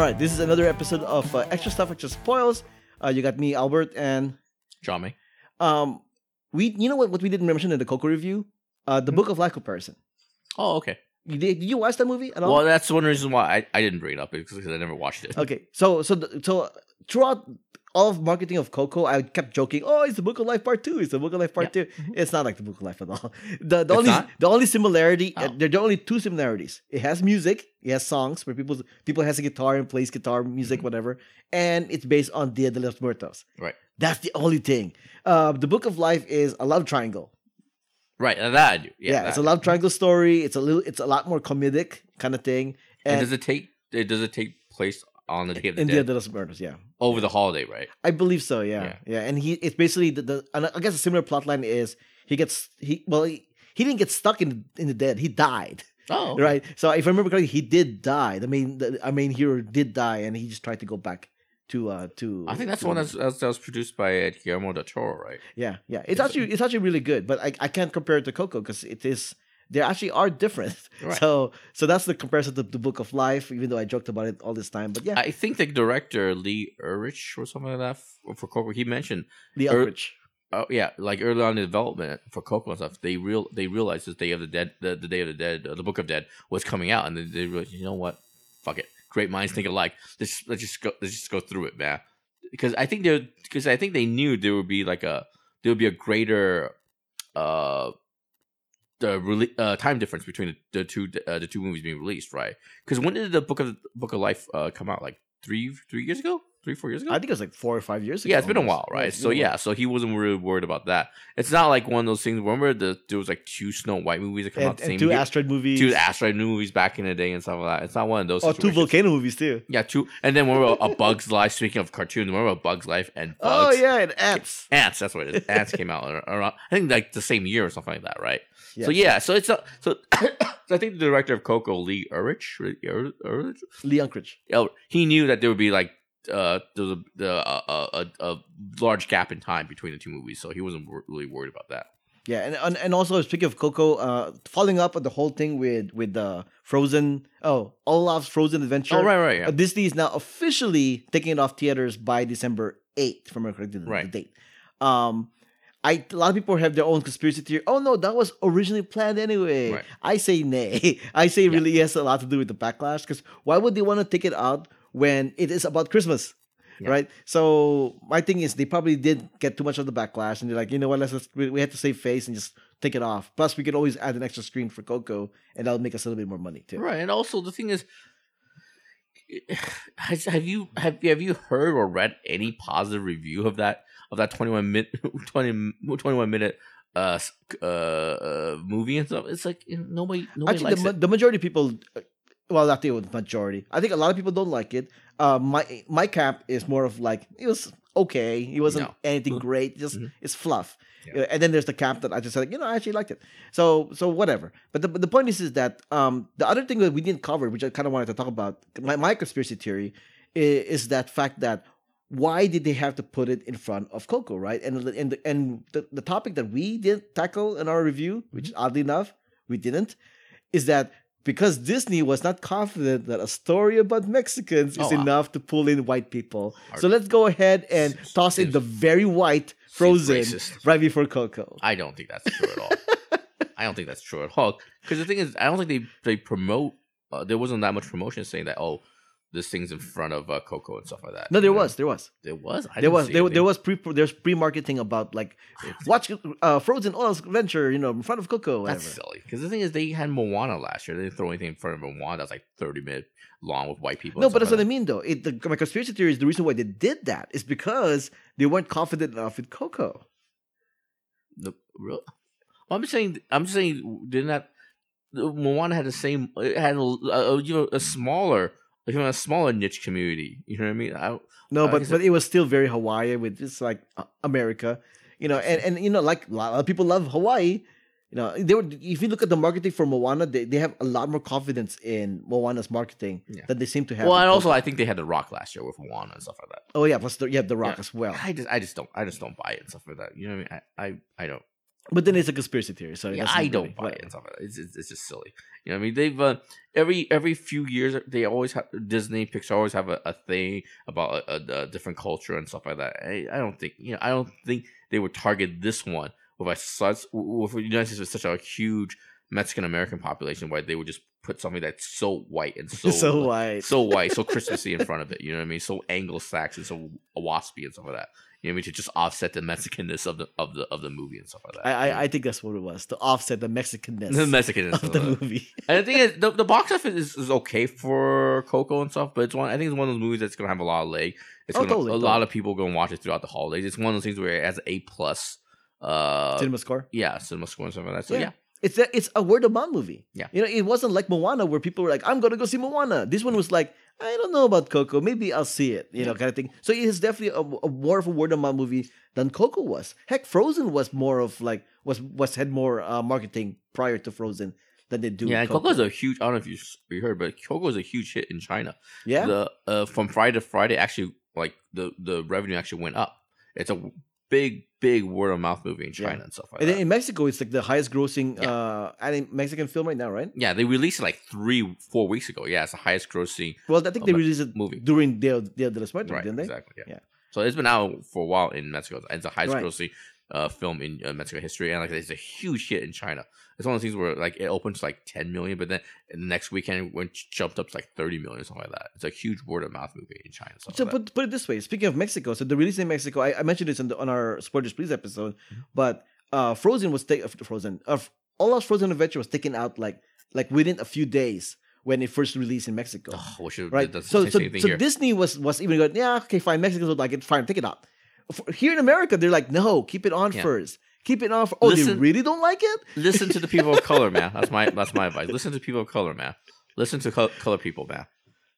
All right, this is another episode of uh, Extra Stuff, Extra Spoils. Uh, you got me, Albert, and Jame. um, we. You know what? What we didn't mention in the Coco review, uh, the Book of Life comparison. Oh, okay. You did, did you watch that movie at all? Well, that's one reason why I, I didn't bring it up because I never watched it. Okay, so so so throughout all of marketing of Coco, I kept joking, "Oh, it's the Book of Life Part 2. It's the Book of Life Part 2 It's not like the Book of Life at all. The the only not? the only similarity, Oh. uh, there are only two similarities. It has music, it has songs where people people has a guitar and plays guitar music, whatever, and it's based on Dia de los Muertos. Mm-hmm. Right. That's the only thing. Uh, the Book of Life is a love triangle. Right, and that I do. Yeah, Yeah, it's a love triangle story. It's a little, it's a lot more comedic kind of thing. And, And, does it take? It does it take place on the Day of the in Dia Dead de los Muertos, yeah. over the holiday, right? I believe so. Yeah, yeah. And he it's basically the, the and I guess a similar plot line is he gets he well he, he didn't get stuck in in the dead. He died. Oh, Right. So if I remember correctly, he did die. The main the our main hero did die, and he just tried to go back to uh to. I think that's to- one that's, that's that was produced by uh, Guillermo del Toro, right? Yeah, yeah. It's actually it's actually really good, but I I can't compare it to Coco because it is. They actually are different, Right. so so that's the comparison to the Book of Life. Even though I joked about it all this time, but yeah, I think the director Lee Urich or something like that for Coco, he mentioned, the er- Eldritch. oh yeah, like early on in development for Coco and stuff, they real they realized this Day of the Dead, the, the Day of the Dead, uh, the Book of Dead was coming out, and they, they realized, you know what, fuck it, great minds think alike. Let's let's just go let's just go through it, man. Because I think they because I think they knew there would be like a there would be a greater uh the uh, time difference between the, the two uh, the two movies being released, right? Because when did the Book of Book of Life uh, come out? Like three three years ago, three four years ago. I think it was like four or five years ago. Yeah, it's been a while, right? So yeah, so he wasn't really worried about that. It's not like one of those things. Remember, the there was like two Snow White movies that come out the same and two year, asteroid movies. two asteroid movies back in the day and stuff like that. It's not one of those. Oh, two volcano movies too. Yeah, two. And then remember a Bug's Life. Speaking of cartoons, remember a Bug's Life and Oh yeah, and ants. Ants. That's what it is. Ants came out around. I think like the same year or something like that, right? Yeah. So yeah, so it's a, so. so I think the director of Coco, Lee Urich, Urich, Lee Unkrich. He knew that there would be like uh there a, the, uh, a, a, a large gap in time between the two movies, so he wasn't wor- really worried about that. Yeah, and, and and also speaking of Coco, uh, following up on the whole thing with with the Frozen, oh Olaf's Frozen Adventure. Oh right, right, yeah. Uh, Disney is now officially taking it off theaters by December eighth, from a correct the, the Right. date. Um, I a lot of people have their own conspiracy theory. Oh no, that was originally planned anyway. Right. I say nay. I say it really has a lot to do with the backlash. Because why would they want to take it out when it is about Christmas? Yeah. Right. So my thing is they probably did get too much of the backlash, and they're like, you know what? Let's, let's we, we have to save face and just take it off. Plus, we could always add an extra screen for Coco, and that'll make us a little bit more money too. Right, and also the thing is, has, have you have you have you heard or read any positive review of that of that 21 minute 20, 21 minute uh, uh uh movie and stuff? It's like you know, nobody nobody Actually, likes the, it. the majority of people, uh, well, not the majority. I think a lot of people don't like it. Uh, my my cap is more of like it was okay. It wasn't No. anything great. Just Mhm. it's fluff. Yeah. Uh, And then there's the cap that I just said, you know, I actually liked it. So so whatever. But the but the point is is that um the other thing that we didn't cover, which I kind of wanted to talk about, my my conspiracy theory is, is that fact that why did they have to put it in front of Coco, right? And the- and the, and the, the topic that we didn't tackle in our review, which oddly enough we didn't, is that because Disney was not confident that a story about Mexicans is Oh, enough to pull in white people. So let's go ahead and toss in the very white Frozen right before Coco. I don't think that's true at all. I don't think that's true at all. Because the thing is, I don't think they they promote. Uh, there wasn't that much promotion saying that. Oh, this thing's in front of uh, Coco and stuff like that. No, there know? was, there was, There was. I there was, there, there was pre, there's pre-marketing about like watch uh, Frozen Oil's Adventure, you know, in front of Coco. That's silly. Because the thing is, they had Moana last year. They didn't throw anything in front of Moana that's like thirty minute long with white people. No, but that's stuff what I mean, though. It, the, my conspiracy theory is the reason why they did that is because they weren't confident enough with Coco. that. The real. Well, I'm just saying. I'm just saying. Didn't that Moana had the same? It had a, a, you know a smaller, you know, a smaller niche community. You know what I mean? I, No, Uh, but but it was still very Hawaii with just like America, you know, and and you know, like a lot of people love Hawaii. You know, they were. If you look at the marketing for Moana, they, they have a lot more confidence in Moana's marketing Yeah. than they seem to have. well, and also. I think they had the Rock last year with Moana and stuff like that. oh yeah, plus the, you have the Rock Yeah. as well. I just, I just don't, I just don't buy it and stuff like that. You know what I mean? I, I, I don't. But then it's a conspiracy theory, so Yeah, I don't really- buy it whatever. and stuff like that. It's, it's, it's just silly. You know, what I mean, they've uh, every every few years they always have Disney, Pixar always have a, a thing about a, a, different culture and stuff like that. I, I don't think you know. I don't think they would target this one with a such with the United States with such a huge Mexican American population, where they would just put something that's so white and so So, white. so white, so Christmassy in front of it. You know what I mean? So Anglo-Saxon, so waspy and stuff like that. You know what I mean? To just offset the Mexicanness of the of the of the movie and stuff like that. I. I I think that's what it was to offset the Mexicanness the Mexicanness of the of it. movie. And the thing is, the, the box office is, is okay for Coco and stuff, but it's one. I think it's one of those movies that's gonna have a lot of leg. It's Oh, gonna, totally, a totally. lot of people gonna watch it throughout the holidays. It's one of those things where it has an A plus. Uh, Cinema score. yeah, cinema score and stuff like that. So Yeah. yeah, It's a, it's a word of mouth movie. Yeah. You know, it wasn't like Moana where people were like, I'm gonna go see Moana. This one was like, I don't know about Coco. Maybe I'll see it. You know, kind of thing. So it is definitely a, a more of a word of mouth movie than Coco was. Heck, Frozen was more of like was was had more uh, marketing prior to Frozen than they do. yeah. and Coco's a huge. I don't know if you, you heard, but Coco Coco's a huge hit in China. yeah. The uh, from Friday to Friday, actually, like the the revenue actually went up. It's a big, big word of mouth movie in China Yeah. and stuff like and that. in Mexico, it's like the highest grossing Yeah. uh anim- Mexican film right now, right? yeah, they released it like three, four weeks ago. Yeah, it's the highest grossing Well, I think they released it movie. during Dia, Dia de los Muertos, Right, didn't they? exactly. Yeah. Yeah. So it's been out for a while in Mexico. It's the highest Right. grossing uh, film in uh, Mexico history, and like it's a huge hit in China. It's one of those things where like it opens to, like ten million, but then the next weekend it went jumped up to like thirty million, or something like that. It's a huge word of mouth movie in China. So like put, put it this way. Speaking of Mexico, so the release in Mexico, I, I mentioned this on, the, on our Spoilers Please episode, Mm-hmm. but uh, Frozen was taken. Frozen, uh, Olaf's Frozen Adventure was taken out like like within a few days when it first released in Mexico. oh, we should right. So the so, so here. Disney was was even going, yeah, okay, fine. Mexicans would like it, fine, take it out. For- Here in America, they're like, no, keep it on Yeah. first. Keep it on. For, oh, they really don't like it. Listen to the people of color, man. That's my that's my advice. Listen to people of color, man. Listen to co- color people, man.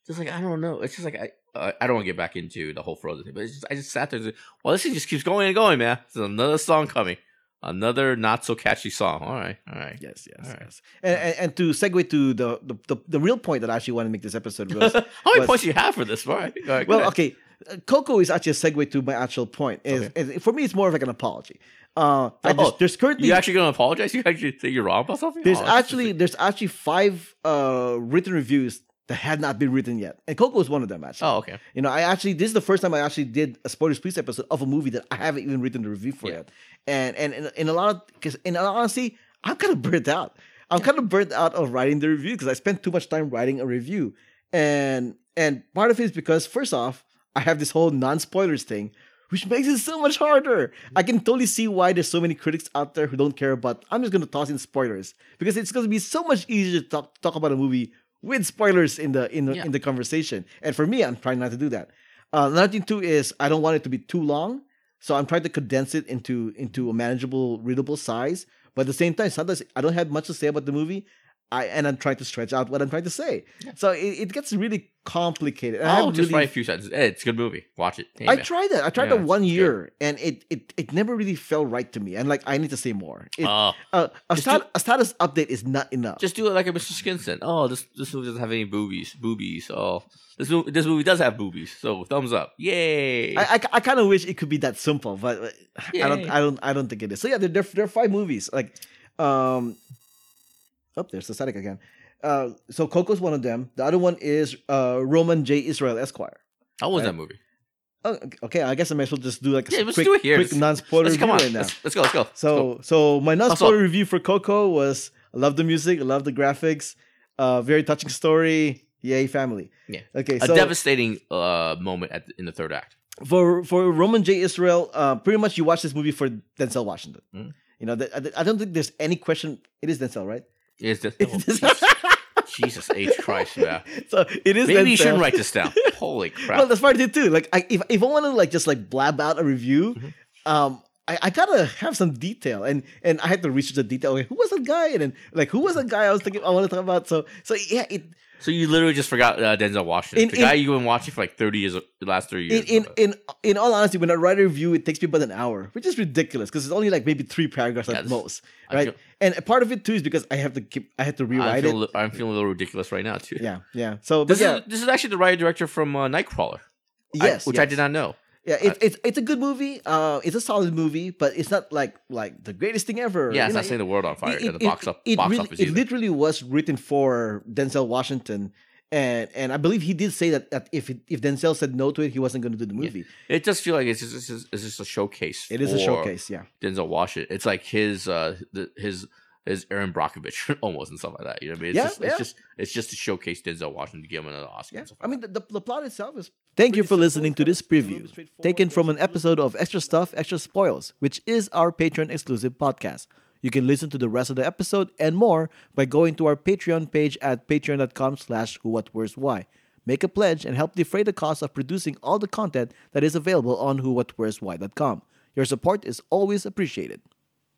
Just like I don't know. It's just like I uh, I don't want to get back into the whole Frozen thing, but it's just, I just sat there. And said, well, this thing just keeps going and going, man. There's another song coming, another not so catchy song. All right, all right. Yes, yes, All right. yes. And, and and to segue to the, the the the real point that I actually want to make this episode was How many was- points do you have for this? All right. All right, well, okay. Uh, Coco is actually a segue to my actual point. Is, is- for me, it's more of like an apology. Uh, I Oh, just, there's currently You actually gonna apologize? You actually think you're wrong about something? there's Oh, actually there's actually five uh, written reviews that had not been written yet, and Coco is one of them. Actually, Oh, okay. you know, I actually this is the first time I actually did a spoilers please episode of a movie that I haven't even written the review for Yeah. yet, and and in, in a lot of because in all honesty, I'm kind of burnt out. I'm kind of burnt out of writing the review because I spent too much time writing a review, and and part of it is because first off, I have this whole non spoilers thing. Which makes it so much harder. I can totally see why there's so many critics out there who don't care about. I'm just gonna toss in spoilers because it's gonna be so much easier to talk, talk about a movie with spoilers in the in the Yeah. in the conversation. And for me, I'm trying not to do that. Uh, another thing too is I don't want it to be too long, so I'm trying to condense it into into a manageable, readable size. But at the same time, sometimes I don't have much to say about the movie. I and I'm trying to stretch out what I'm trying to say. So it, it gets really complicated. And I I'll just really- write a few sentences. Hey, it's a good movie. Watch it. Hey, I man. tried that. I tried Yeah, that one it's good. year, and it, it it never really felt right to me. And like I need to say more. It, Oh, uh, a, stat, a status update is not enough. just do it like a Mr. Skinson. Oh, this this movie doesn't have any boobies. Boobies. Oh, this movie this movie does have boobies. So thumbs up. Yay. I, I, I kind of wish it could be that simple, but uh, I don't I don't I don't think it is. So yeah, there there, there are five movies. Like, um, oh, there's the static again. Uh, so Coco's one of them. The other one is uh Roman J Israel Esquire. How was right. that movie? Oh, okay, I guess I might as well just do like a Yeah, quick, do it here. quick non-spoiler Let's review come on. right now. Let's, let's go. Let's go. Let's So go. so my non-spoiler review for Coco was I love the music, I love the graphics, uh, very touching story. Yay, family. Yeah. Okay, a so devastating uh moment at the, in the third act. for for Roman J Israel, uh, pretty much you watch this movie for Denzel Washington. Mhm. You know, I, I don't think there's any question. It is Denzel, right? Is this? Is- Jesus H Christ, yeah. so it is. Maybe you shouldn't write this down. Holy crap! Well, that's part of it too. Like, I, if if I want to like just like blab out a review, Mhm. um, I, I gotta have some detail, and and I had to research the detail. Okay, who was that guy? And then like who was that guy I was thinking I want to talk about? So so yeah, it so you literally just forgot uh, Denzel Washington, In- the in- guy you've been watching for like thirty years, the last thirty years. in in in in all honesty, when I write a review, it takes me about an hour, which is ridiculous because it's only like maybe three paragraphs Yeah, at most, right? feel- and a part of it too is because I have to keep I had to I'm rewrite it. li- I'm feeling a little ridiculous right now too. Yeah, yeah. So, This yeah, is this is actually the writer director from uh, Nightcrawler. I- yes, which I did not know. Yeah, it's it's it's a good movie. Uh, it's a solid movie, but it's not like like the greatest thing ever. Yeah, You it's know, not setting the world on fire it- at the it- box up it box really- office It either. literally was written for Denzel Washington, and and I believe he did say that, that if it, if Denzel said no to it, he wasn't going to do the movie. It just feel like it's just, it's just, it's just a showcase. It is a showcase, yeah. Denzel Washington. It's like his uh the, his his Erin Brockovich almost and stuff like that. You know what I mean? It's Yeah, just yeah. it's just it's just to showcase Denzel Washington to give him another Oscar. Yeah, and stuff I mean the, the, the plot itself is. Thank you for listening to this preview, taken from an episode of Extra Stuff, Extra Spoils, which is our Patreon exclusive podcast. You can listen to the rest of the episode and more by going to our Patreon page at patreon.com slash who what where's why. Make a pledge and help defray the cost of producing all the content that is available on who what where's why.com. Your support is always appreciated.